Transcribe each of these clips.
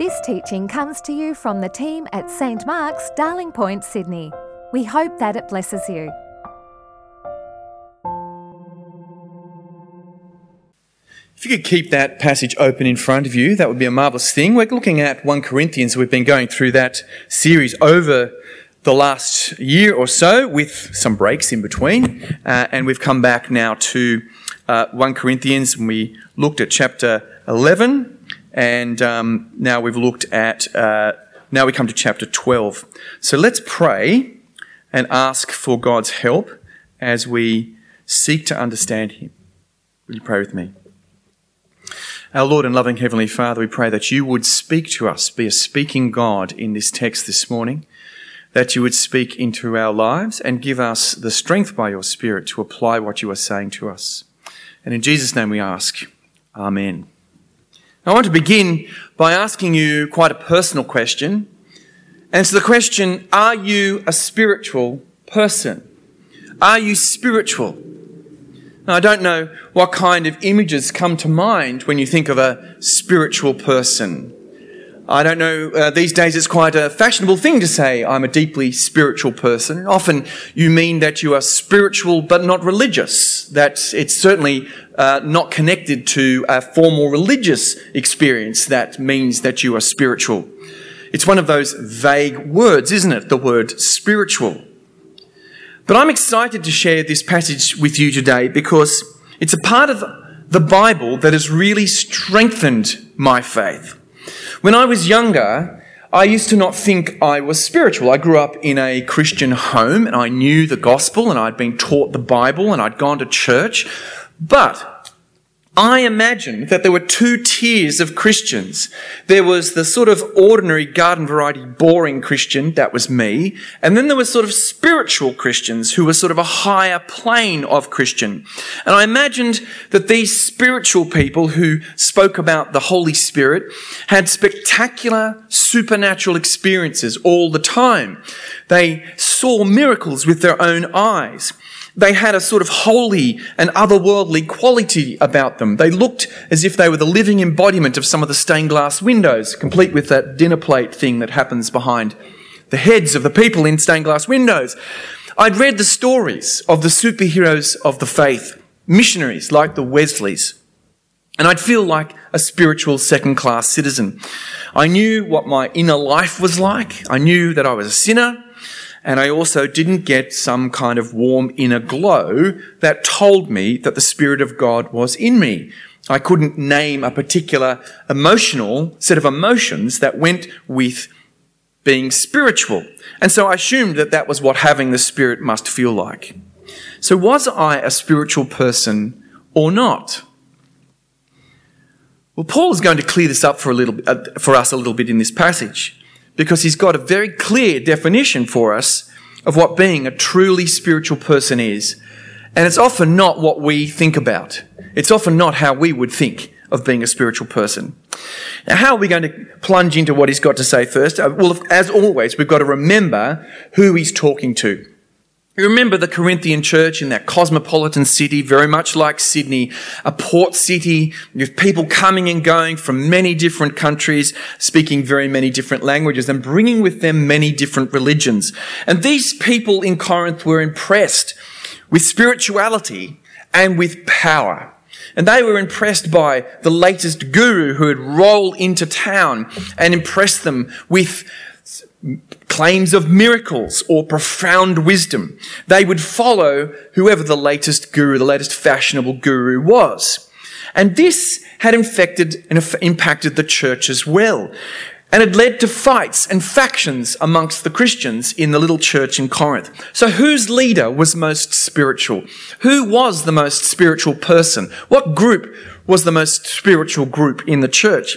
This teaching comes to you from the team at St Mark's, Darling Point, Sydney. We hope that it blesses you. If you could keep that passage open in front of you, that would be a marvellous thing. We're looking at 1 Corinthians. We've been going through that series over the last year or so with some breaks in between. Uh, and we've come back now to uh, 1 Corinthians and we looked at chapter 11 and um, now we've looked at, uh, now we come to chapter 12. So let's pray and ask for God's help as we seek to understand Him. Will you pray with me? Our Lord and loving Heavenly Father, we pray that you would speak to us, be a speaking God in this text this morning, that you would speak into our lives and give us the strength by your Spirit to apply what you are saying to us. And in Jesus' name we ask, Amen. I want to begin by asking you quite a personal question. And it's the question Are you a spiritual person? Are you spiritual? Now, I don't know what kind of images come to mind when you think of a spiritual person. I don't know, uh, these days it's quite a fashionable thing to say, I'm a deeply spiritual person. Often you mean that you are spiritual but not religious, that it's certainly uh, not connected to a formal religious experience that means that you are spiritual. It's one of those vague words, isn't it? The word spiritual. But I'm excited to share this passage with you today because it's a part of the Bible that has really strengthened my faith. When I was younger, I used to not think I was spiritual. I grew up in a Christian home and I knew the gospel and I'd been taught the Bible and I'd gone to church. But I imagined that there were two tiers of Christians. There was the sort of ordinary garden variety boring Christian, that was me, and then there were sort of spiritual Christians who were sort of a higher plane of Christian. And I imagined that these spiritual people who spoke about the Holy Spirit had spectacular supernatural experiences all the time. They saw miracles with their own eyes. They had a sort of holy and otherworldly quality about them. They looked as if they were the living embodiment of some of the stained glass windows, complete with that dinner plate thing that happens behind the heads of the people in stained glass windows. I'd read the stories of the superheroes of the faith, missionaries like the Wesleys, and I'd feel like a spiritual second class citizen. I knew what my inner life was like. I knew that I was a sinner and I also didn't get some kind of warm inner glow that told me that the Spirit of God was in me. I couldn't name a particular emotional set of emotions that went with being spiritual. And so I assumed that that was what having the Spirit must feel like. So was I a spiritual person or not? Well, Paul is going to clear this up for a little, uh, for us a little bit in this passage because he's got a very clear definition for us of what being a truly spiritual person is. And it's often not what we think about. It's often not how we would think of being a spiritual person. Now, how are we going to plunge into what he's got to say first? Uh, well, as always, we've got to remember who he's talking to. You remember the Corinthian church in that cosmopolitan city, very much like Sydney, a port city with people coming and going from many different countries, speaking very many different languages and bringing with them many different religions. And these people in Corinth were impressed with spirituality and with power. And they were impressed by the latest guru who had rolled into town and impressed them with claims of miracles or profound wisdom. They would follow whoever the latest guru, the latest fashionable guru was. And this had infected and impacted the church as well. And it led to fights and factions amongst the Christians in the little church in Corinth. So whose leader was most spiritual? Who was the most spiritual person? What group was the most spiritual group in the church?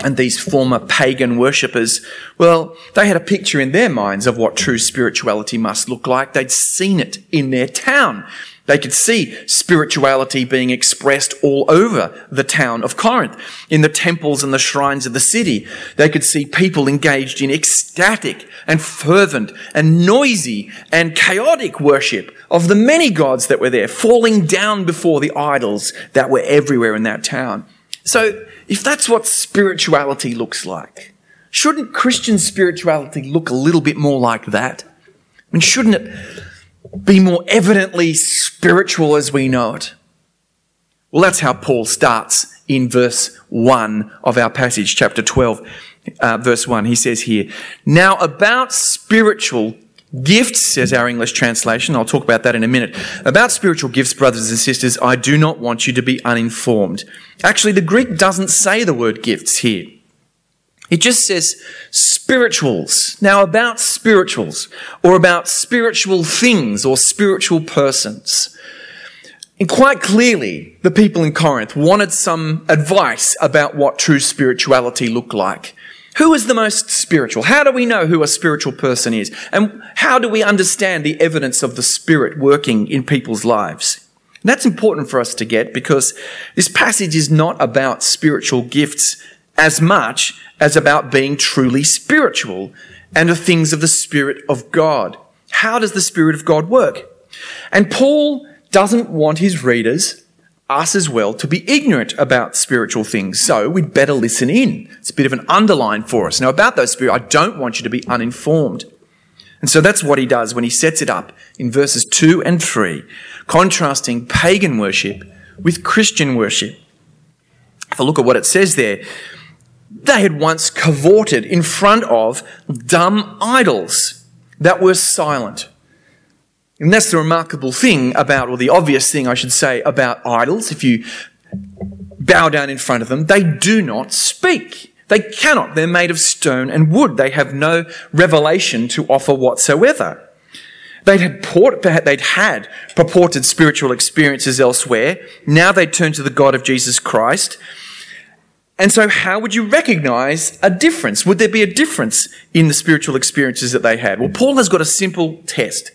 And these former pagan worshippers, well, they had a picture in their minds of what true spirituality must look like. They'd seen it in their town. They could see spirituality being expressed all over the town of Corinth, in the temples and the shrines of the city. They could see people engaged in ecstatic and fervent and noisy and chaotic worship of the many gods that were there, falling down before the idols that were everywhere in that town. So, if that's what spirituality looks like, shouldn't Christian spirituality look a little bit more like that? I mean, shouldn't it be more evidently spiritual as we know it? Well, that's how Paul starts in verse 1 of our passage, chapter 12, uh, verse 1. He says here, Now about spiritual gifts, says our English translation, I'll talk about that in a minute. About spiritual gifts, brothers and sisters, I do not want you to be uninformed. Actually, the Greek doesn't say the word gifts here. It just says spirituals. Now, about spirituals, or about spiritual things, or spiritual persons. And quite clearly, the people in Corinth wanted some advice about what true spirituality looked like. Who is the most spiritual? How do we know who a spiritual person is? And how do we understand the evidence of the Spirit working in people's lives? And that's important for us to get because this passage is not about spiritual gifts as much as about being truly spiritual and the things of the Spirit of God. How does the Spirit of God work? And Paul doesn't want his readers, us as well, to be ignorant about spiritual things. So we'd better listen in. It's a bit of an underline for us. Now, about those spirits, I don't want you to be uninformed. And so that's what he does when he sets it up in verses 2 and 3, contrasting pagan worship with Christian worship. If a look at what it says there. They had once cavorted in front of dumb idols that were silent. And that's the remarkable thing about, or the obvious thing I should say about idols. If you bow down in front of them, they do not speak. They cannot. They're made of stone and wood. They have no revelation to offer whatsoever. They'd had, port, they'd had purported spiritual experiences elsewhere. Now they turn to the God of Jesus Christ. And so, how would you recognize a difference? Would there be a difference in the spiritual experiences that they had? Well, Paul has got a simple test.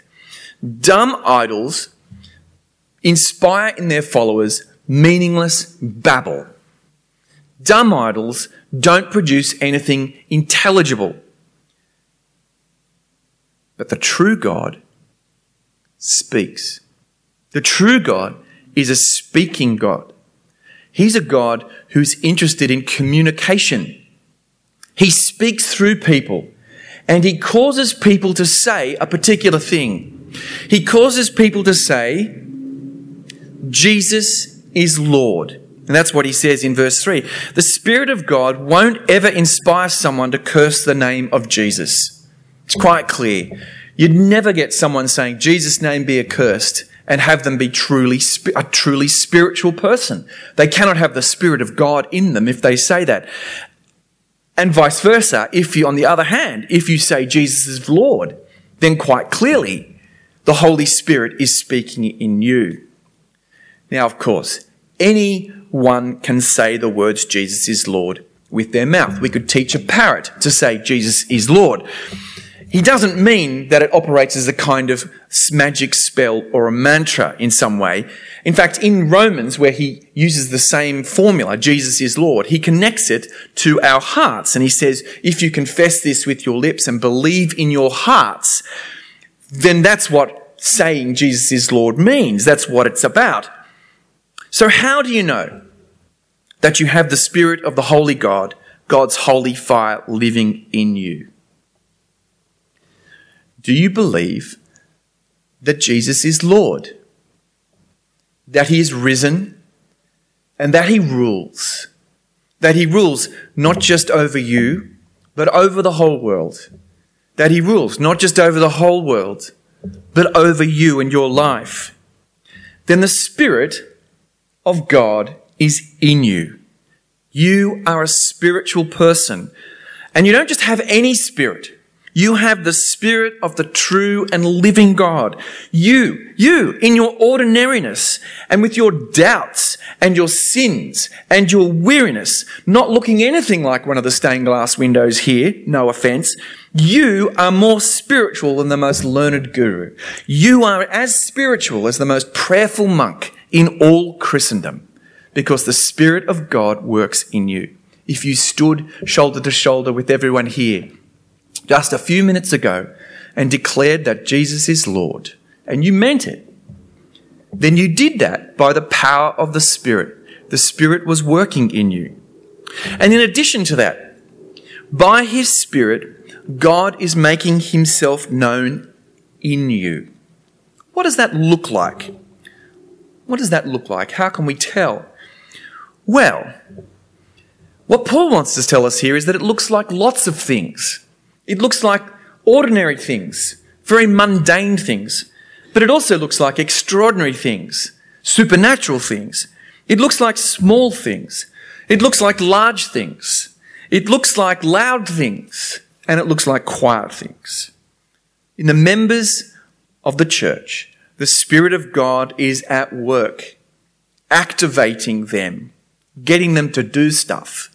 Dumb idols inspire in their followers meaningless babble. Dumb idols don't produce anything intelligible. But the true God speaks. The true God is a speaking God. He's a God who's interested in communication. He speaks through people and he causes people to say a particular thing. He causes people to say, Jesus is Lord. And that's what he says in verse 3. The Spirit of God won't ever inspire someone to curse the name of Jesus. It's quite clear. You'd never get someone saying, Jesus' name be accursed, and have them be truly a truly spiritual person. They cannot have the Spirit of God in them if they say that. And vice versa. If you, on the other hand, if you say Jesus is Lord, then quite clearly the Holy Spirit is speaking in you. Now, of course, anyone can say the words Jesus is Lord with their mouth. We could teach a parrot to say Jesus is Lord. He doesn't mean that it operates as a kind of magic spell or a mantra in some way. In fact, in Romans, where he uses the same formula, Jesus is Lord, he connects it to our hearts. And he says, if you confess this with your lips and believe in your hearts, then that's what saying Jesus is Lord means. That's what it's about. So, how do you know that you have the Spirit of the Holy God, God's holy fire living in you? Do you believe that Jesus is Lord? That he is risen and that he rules? That he rules not just over you, but over the whole world? That He rules not just over the whole world, but over you and your life, then the Spirit of God is in you. You are a spiritual person. And you don't just have any spirit. You have the spirit of the true and living God. You, you, in your ordinariness and with your doubts and your sins and your weariness, not looking anything like one of the stained glass windows here, no offense, you are more spiritual than the most learned guru. You are as spiritual as the most prayerful monk in all Christendom because the Spirit of God works in you. If you stood shoulder to shoulder with everyone here, just a few minutes ago and declared that Jesus is Lord, and you meant it, then you did that by the power of the Spirit. the Spirit was working in you. And in addition to that, by His Spirit, God is making Himself known in you. What does that look like? What does that look like? How can we tell? Well, what Paul wants to tell us here is that it looks like lots of things. It looks like ordinary things, very mundane things, but it also looks like extraordinary things, supernatural things. It looks like small things. It looks like large things. It looks like loud things. And it looks like quiet things. In the members of the church, the Spirit of God is at work, activating them, getting them to do stuff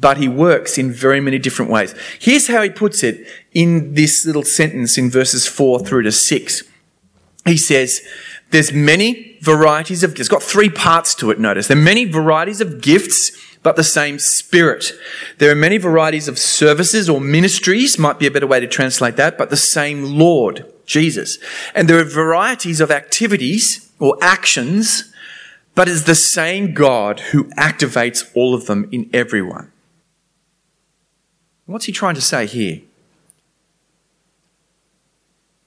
but he works in very many different ways. Here's how he puts it in this little sentence in verses 4 through to 6. He says, There's many varieties of. It's got three parts to it, notice. There are many varieties of gifts, but the same Spirit. There are many varieties of services or ministries, might be a better way to translate that, but the same Lord, Jesus. And there are varieties of activities or actions, but it's the same God who activates all of them in everyone. What's he trying to say here?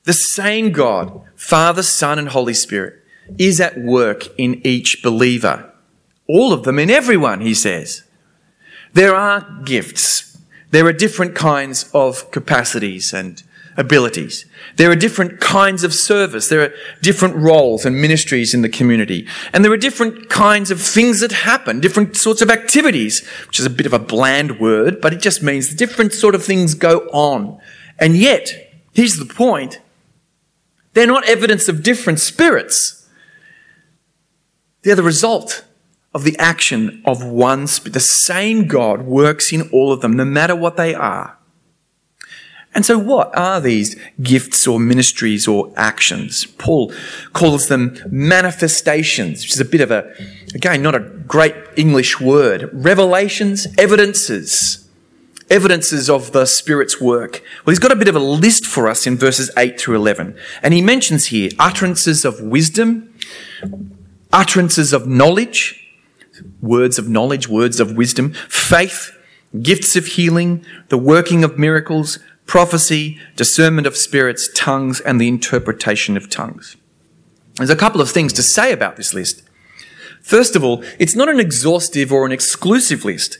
The same God, Father, Son, and Holy Spirit, is at work in each believer. All of them in everyone, he says. There are gifts. There are different kinds of capacities and abilities. There are different kinds of service. There are different roles and ministries in the community. And there are different kinds of things that happen, different sorts of activities, which is a bit of a bland word, but it just means different sort of things go on. And yet, here's the point. They're not evidence of different spirits. They're the result of the action of one spirit. The same God works in all of them, no matter what they are. And so, what are these gifts or ministries or actions? Paul calls them manifestations, which is a bit of a, again, not a great English word. Revelations, evidences, evidences of the Spirit's work. Well, he's got a bit of a list for us in verses 8 through 11. And he mentions here utterances of wisdom, utterances of knowledge, words of knowledge, words of wisdom, faith, gifts of healing, the working of miracles, prophecy, discernment of spirits, tongues, and the interpretation of tongues. There's a couple of things to say about this list. First of all, it's not an exhaustive or an exclusive list.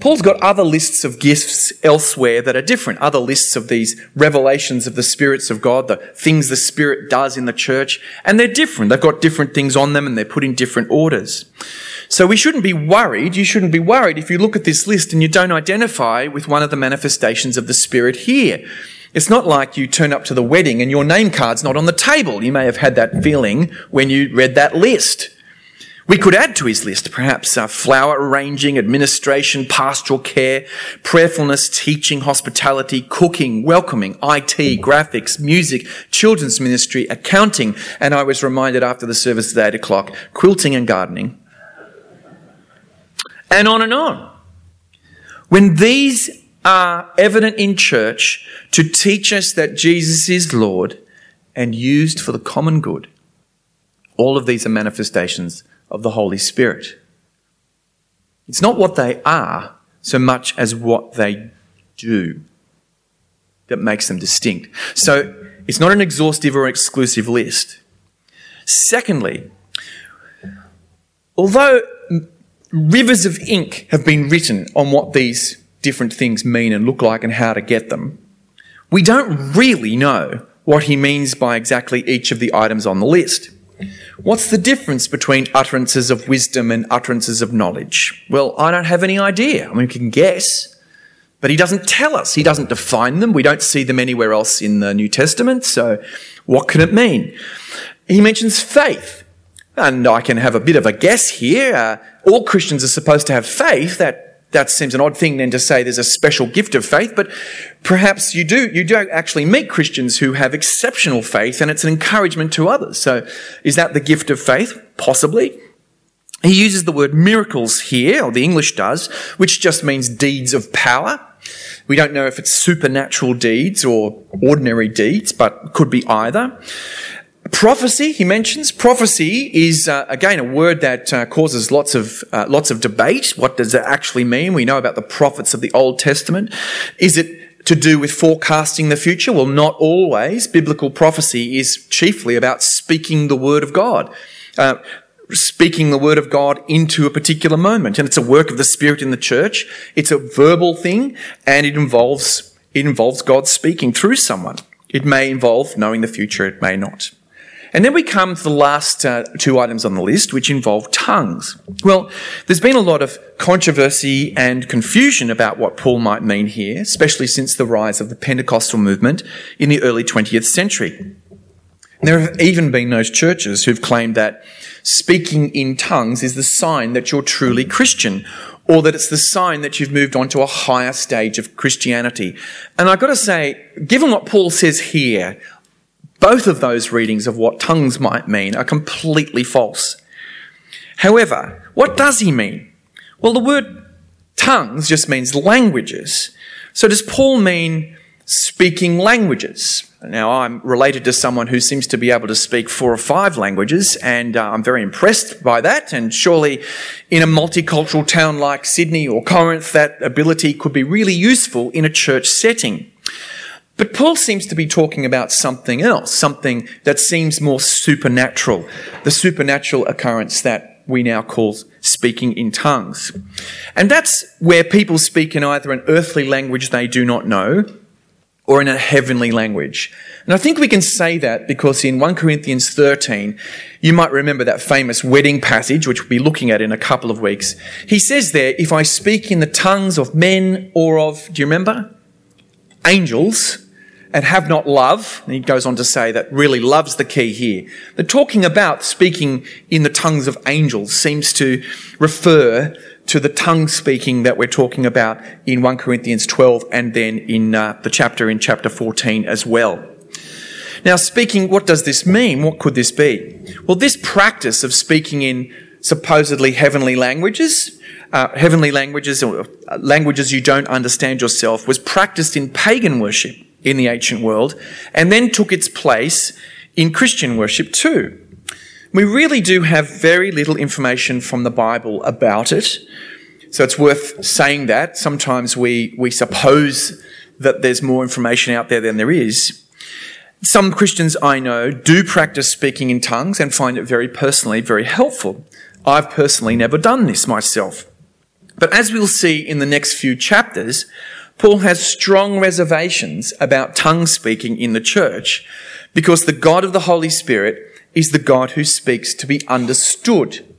Paul's got other lists of gifts elsewhere that are different, other lists of these revelations of the spirits of God, the things the Spirit does in the church, and they're different. They've got different things on them and they're put in different orders. So we shouldn't be worried. You shouldn't be worried if you look at this list and you don't identify with one of the manifestations of the Spirit here. It's not like you turn up to the wedding and your name card's not on the table. You may have had that feeling when you read that list. We could add to his list perhaps uh, flower arranging, administration, pastoral care, prayerfulness, teaching, hospitality, cooking, welcoming, IT, graphics, music, children's ministry, accounting, and I was reminded after the service at 8 o'clock, quilting and gardening and on and on. When these are evident in church to teach us that Jesus is Lord and used for the common good, all of these are manifestations of the Holy Spirit. It's not what they are so much as what they do that makes them distinct. So it's not an exhaustive or exclusive list. Secondly, although rivers of ink have been written on what these different things mean and look like and how to get them. We don't really know what he means by exactly each of the items on the list. What's the difference between utterances of wisdom and utterances of knowledge? Well, I don't have any idea. I mean, we can guess, but he doesn't tell us. He doesn't define them. We don't see them anywhere else in the New Testament. So, what can it mean? He mentions faith. And I can have a bit of a guess here. Uh, all Christians are supposed to have faith. That that seems an odd thing then to say there's a special gift of faith, but perhaps you do you do actually meet Christians who have exceptional faith, and it's an encouragement to others. So, is that the gift of faith? Possibly. He uses the word miracles here, or the English does, which just means deeds of power. We don't know if it's supernatural deeds or ordinary deeds, but could be either. Prophecy, he mentions. Prophecy is, uh, again, a word that uh, causes lots of, uh, lots of debate. What does it actually mean? We know about the prophets of the Old Testament. Is it to do with forecasting the future? Well, not always. Biblical prophecy is chiefly about speaking the word of God. Uh, speaking the word of God into a particular moment. And it's a work of the Spirit in the church. It's a verbal thing and it involves, it involves God speaking through someone. It may involve knowing the future, it may not. And then we come to the last uh, two items on the list, which involve tongues. Well, there's been a lot of controversy and confusion about what Paul might mean here, especially since the rise of the Pentecostal movement in the early 20th century. There have even been those churches who've claimed that speaking in tongues is the sign that you're truly Christian, or that it's the sign that you've moved on to a higher stage of Christianity. And I've got to say, given what Paul says here, both of those readings of what tongues might mean are completely false. However, what does he mean? Well, the word tongues just means languages. So does Paul mean speaking languages? Now, I'm related to someone who seems to be able to speak four or five languages, and uh, I'm very impressed by that. And surely, in a multicultural town like Sydney or Corinth, that ability could be really useful in a church setting. But Paul seems to be talking about something else, something that seems more supernatural, the supernatural occurrence that we now call speaking in tongues. And that's where people speak in either an earthly language they do not know or in a heavenly language. And I think we can say that because in 1 Corinthians 13, you might remember that famous wedding passage, which we'll be looking at in a couple of weeks. He says there, if I speak in the tongues of men or of, do you remember? Angels, and have not love. And he goes on to say that really love's the key here. The talking about speaking in the tongues of angels seems to refer to the tongue speaking that we're talking about in 1 Corinthians 12 and then in uh, the chapter in chapter 14 as well. Now, speaking, what does this mean? What could this be? Well, this practice of speaking in supposedly heavenly languages, uh, heavenly languages or uh, languages you don't understand yourself, was practiced in pagan worship in the ancient world and then took its place in Christian worship too. We really do have very little information from the Bible about it. So it's worth saying that. Sometimes we, we suppose that there's more information out there than there is. Some Christians I know do practice speaking in tongues and find it very personally very helpful. I've personally never done this myself. But as we'll see in the next few chapters, Paul has strong reservations about tongue speaking in the church because the God of the Holy Spirit is the God who speaks to be understood.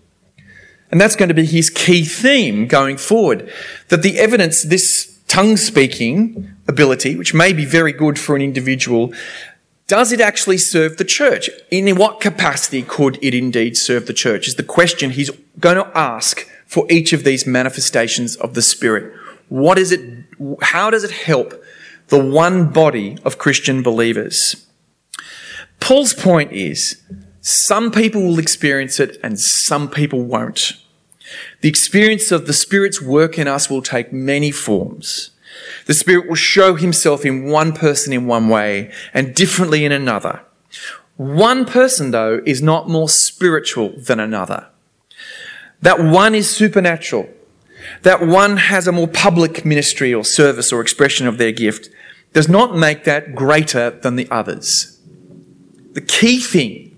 And that's going to be his key theme going forward. That the evidence, this tongue speaking ability, which may be very good for an individual, does it actually serve the church? In what capacity could it indeed serve the church? Is the question he's going to ask for each of these manifestations of the Spirit. What is it? How does it help the one body of Christian believers? Paul's point is some people will experience it and some people won't. The experience of the Spirit's work in us will take many forms. The Spirit will show Himself in one person in one way and differently in another. One person, though, is not more spiritual than another. That one is supernatural that one has a more public ministry or service or expression of their gift does not make that greater than the others. The key thing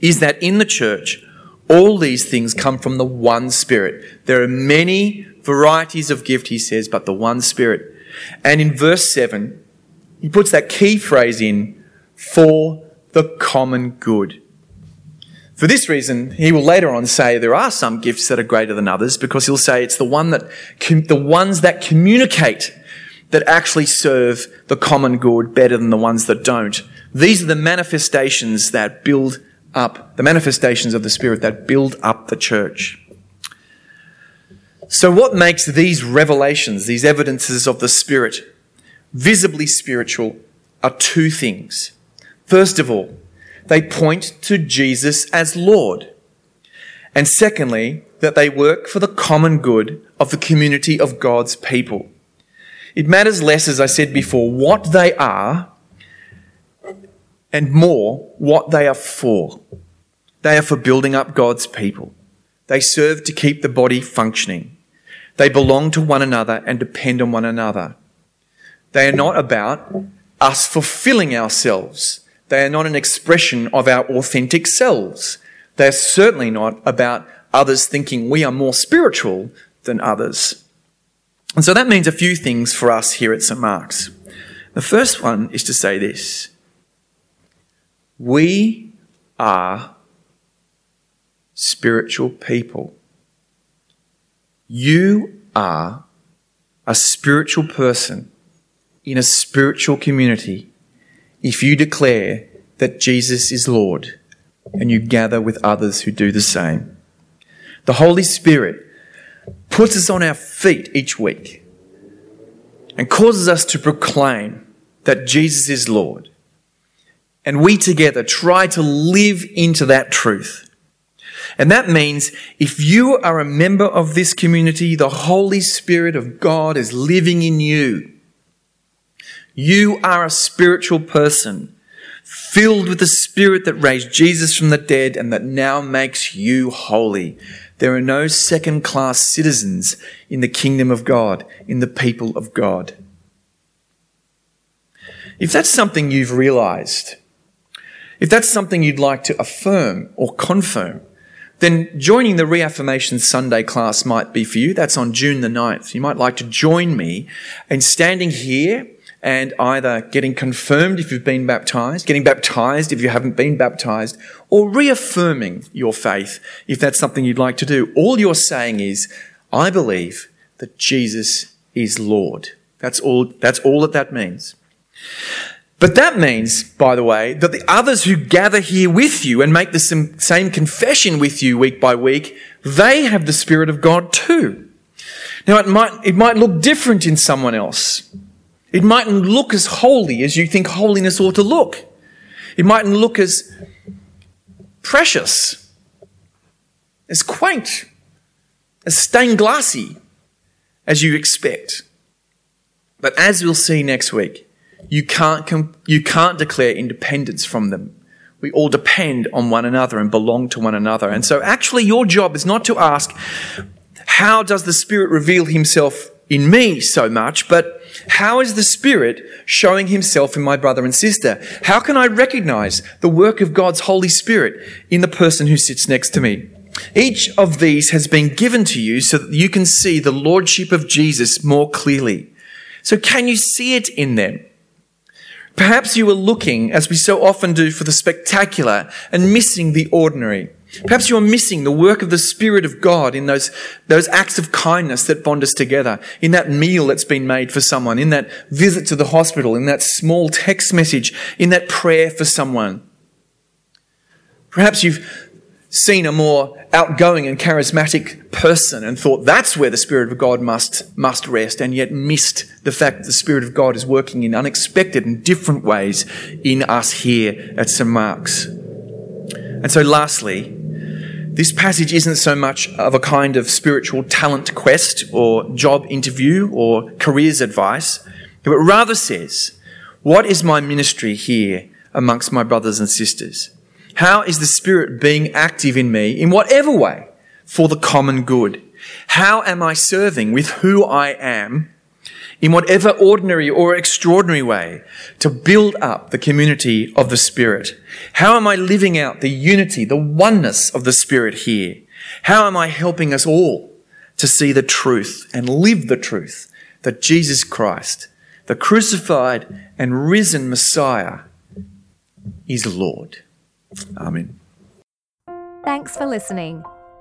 is that in the church, all these things come from the one Spirit. There are many varieties of gift, he says, but the one Spirit. And in verse 7, he puts that key phrase in for the common good. For this reason, he will later on say there are some gifts that are greater than others because he'll say it's the one that, the ones that communicate that actually serve the common good better than the ones that don't. These are the manifestations that build up, the manifestations of the Spirit that build up the church. So what makes these revelations, these evidences of the Spirit, visibly spiritual are two things. First of all, they point to Jesus as Lord. And secondly, that they work for the common good of the community of God's people. It matters less, as I said before, what they are and more what they are for. They are for building up God's people. They serve to keep the body functioning. They belong to one another and depend on one another. They are not about us fulfilling ourselves. They are not an expression of our authentic selves. They're certainly not about others thinking we are more spiritual than others. And so that means a few things for us here at St. Mark's. The first one is to say this We are spiritual people. You are a spiritual person in a spiritual community if you declare that Jesus is Lord and you gather with others who do the same. The Holy Spirit puts us on our feet each week and causes us to proclaim that Jesus is Lord. And we together try to live into that truth. And that means if you are a member of this community, the Holy Spirit of God is living in you. You are a spiritual person filled with the Spirit that raised Jesus from the dead and that now makes you holy. There are no second class citizens in the kingdom of God, in the people of God. If that's something you've realized, if that's something you'd like to affirm or confirm, then joining the Reaffirmation Sunday class might be for you. That's on June the 9th. You might like to join me in standing here and either getting confirmed if you've been baptized, getting baptized if you haven't been baptized, or reaffirming your faith if that's something you'd like to do. All you're saying is, I believe that Jesus is Lord. That's all, that's all that that means. But that means, by the way, that the others who gather here with you and make the same confession with you week by week, they have the Spirit of God too. Now, it might, it might look different in someone else. It mightn't look as holy as you think holiness ought to look. It mightn't look as precious, as quaint, as stained glassy as you expect. But as we'll see next week, you can't, com- you can't declare independence from them. We all depend on one another and belong to one another. And so actually your job is not to ask, how does the Spirit reveal himself in me so much, but how is the Spirit showing Himself in my brother and sister? How can I recognize the work of God's Holy Spirit in the person who sits next to me? Each of these has been given to you so that you can see the Lordship of Jesus more clearly. So can you see it in them? Perhaps you are looking, as we so often do, for the spectacular and missing the ordinary. Perhaps you're missing the work of the Spirit of God in those, those acts of kindness that bond us together, in that meal that's been made for someone, in that visit to the hospital, in that small text message, in that prayer for someone. Perhaps you've seen a more outgoing and charismatic person and thought that's where the Spirit of God must, must rest, and yet missed the fact that the Spirit of God is working in unexpected and different ways in us here at St. Mark's. And so, lastly, this passage isn't so much of a kind of spiritual talent quest or job interview or careers advice, but rather says, What is my ministry here amongst my brothers and sisters? How is the Spirit being active in me in whatever way for the common good? How am I serving with who I am in whatever ordinary or extraordinary way to build up the community of the Spirit? How am I living out the unity, the oneness of the Spirit here? How am I helping us all to see the truth and live the truth that Jesus Christ, the crucified and risen Messiah, is Lord? Amen. Thanks for listening.